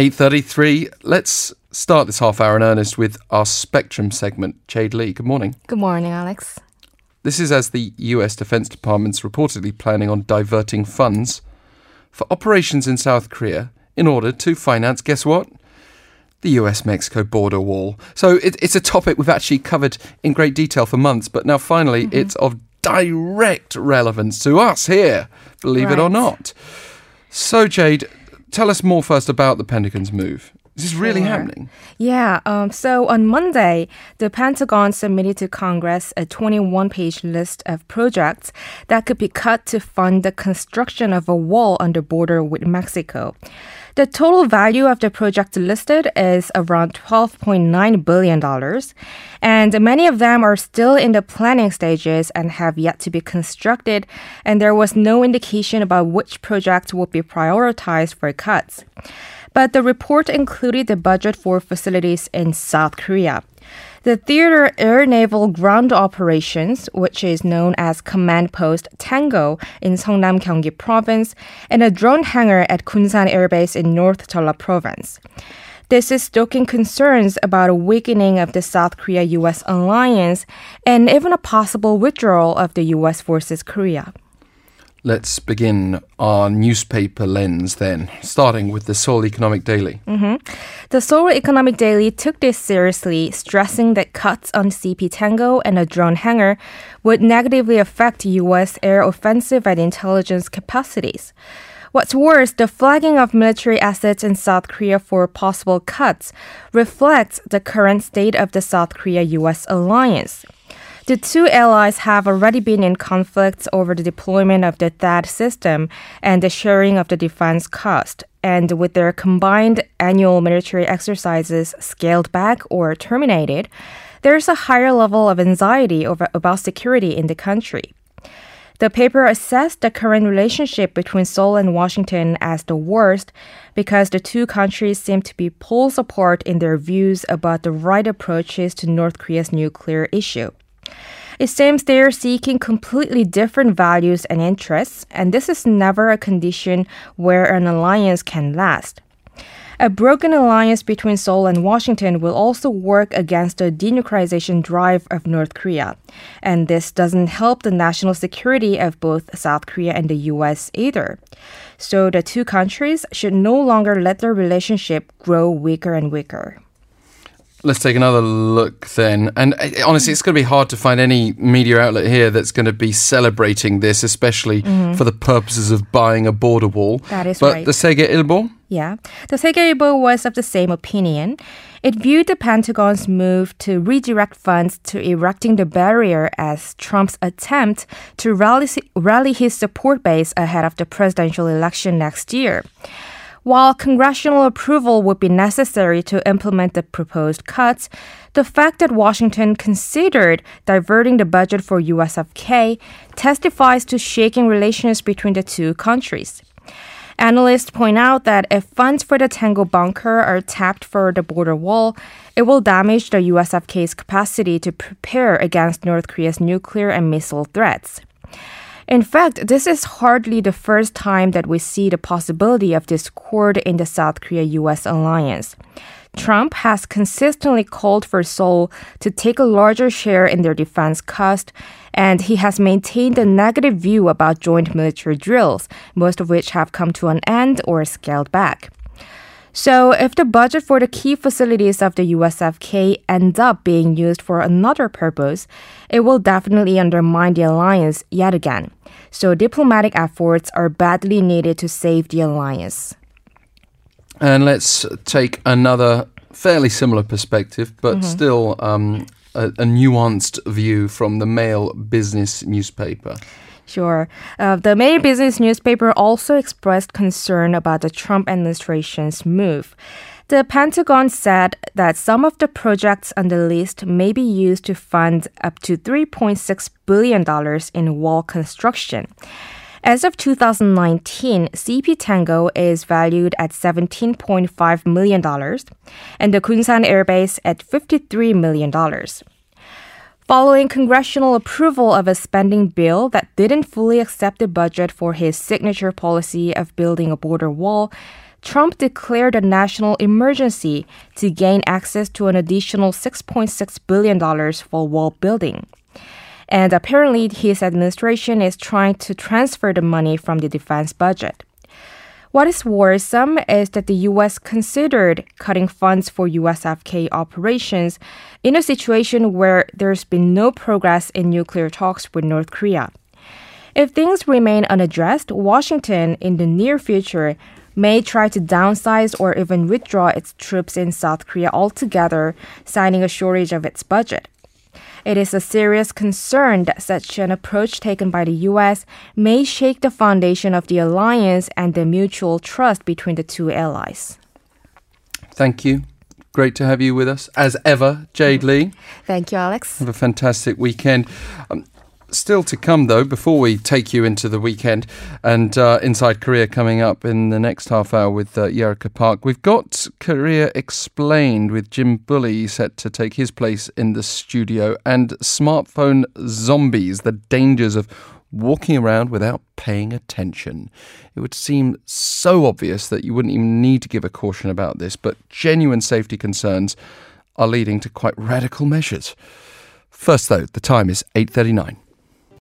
8.33. Let's start this half hour in earnest with our Spectrum segment. Jade Lee, good morning. Good morning, Alex. This is as the US Defense Department's reportedly planning on diverting funds for operations in South Korea in order to finance, guess what? The US Mexico border wall. So it, it's a topic we've actually covered in great detail for months, but now finally Mm-hmm. it's of direct relevance to us here, believe it or not. So, Jade, tell us more first about the Pentagon's move. Is this really Sure. happening? Yeah, um, so on Monday, the Pentagon submitted to Congress a 21 page list of projects that could be cut to fund the construction of a wall on the border with Mexico. The total value of the project listed is around $12.9 billion, and many of them are still in the planning stages and have yet to be constructed, and there was no indication about which projects would be prioritized for cuts. But the report included the budget for facilities in South Korea. The Theater Air Naval Ground Operations, which is known as Command Post Tango in Seongnam Gyeonggi Province, and a drone hangar at Kunsan Air Base in North Jeolla Province. This is stoking concerns about a weakening of the South Korea US alliance and even a possible withdrawal of the US forces Korea. Let's begin our newspaper lens then, starting with the Seoul Economic Daily. Mm-hmm. The Seoul Economic Daily took this seriously, stressing that cuts on CP Tango and a drone hangar would negatively affect U.S. air offensive and intelligence capacities. What's worse, the flagging of military assets in South Korea for possible cuts reflects the current state of the South Korea US alliance. The two allies have already been in conflicts over the deployment of the THAAD system and the sharing of the defense cost. And with their combined annual military exercises scaled back or terminated, there's a higher level of anxiety over, about security in the country. The paper assessed the current relationship between Seoul and Washington as the worst because the two countries seem to be poles apart in their views about the right approaches to North Korea's nuclear issue. It seems they are seeking completely different values and interests, and this is never a condition where an alliance can last. A broken alliance between Seoul and Washington will also work against the denuclearization drive of North Korea. And this doesn't help the national security of both South Korea and the US either. So the two countries should no longer let their relationship grow weaker and weaker. Let's take another look then. And uh, honestly, it's going to be hard to find any media outlet here that's going to be celebrating this, especially for the purposes of buying a border wall. Mm-hmm. That is but right. the Segye Ilbo, Yeah. The Segye Ilbo was of the same opinion. It viewed the Pentagon's move to redirect funds to erecting the barrier as Trump's attempt to rally, rally his support base ahead of the presidential election next year. While congressional approval would be necessary to implement the proposed cuts, the fact that Washington considered diverting the budget for USFK testifies to shaking relations between the two countries. Analysts point out that if funds for the Tango bunker are tapped for the border wall, it will damage the USFK's capacity to prepare against North Korea's nuclear and missile threats. In fact, this is hardly the first time that we see the possibility of discord in the South Korea US alliance. Trump has consistently called for Seoul to take a larger share in their defense cost, and he has maintained a negative view about joint military drills, most of which have come to an end or scaled back. So, if the budget for the key facilities of the USFK end up being used for another purpose, it will definitely undermine the alliance yet again. So, diplomatic efforts are badly needed to save the alliance. and let's take another fairly similar perspective, but Mm-hmm. still um, a, a nuanced view from the Maeil Business newspaper. Sure. Uh, the Maeil Business newspaper also expressed concern about the Trump administration's move. The Pentagon said that some of the projects on the list may be used to fund up to $3.6 billion in wall construction. As of 2019, CP Tango is valued at $17.5 million and the Kunsan Air Base at $53 million. Following congressional approval of a spending bill that didn't fully accept the budget for his signature policy of building a border wall, Trump declared a national emergency to gain access to an additional $6.6 billion for wall building. And apparently, his administration is trying to transfer the money from the defense budget. What is worrisome is that the U.S. considered cutting funds for USFK operations in a situation where there's been no progress in nuclear talks with North Korea. If things remain unaddressed, Washington in the near future may try to downsize or even withdraw its troops in South Korea altogether, signing a shortage of its budget. It is a serious concern that such an approach taken by the U.S. may shake the foundation of the alliance and the mutual trust between the two allies. Thank you. Great to have you with us, as ever, Jade Lee. Thank you, Alex. Have a fantastic weekend. Um, Still to come, though, before we take you into the weekend and uh, Inside Korea coming up in the next half hour with uh, Yerika Park, we've got Korea Explained with Jim Bulley set to take his place in the studio and smartphone zombies, the dangers of walking around without paying attention. It would seem so obvious that you wouldn't even need to give a caution about this, but genuine safety concerns are leading to quite radical measures. First though, the time is 8:39.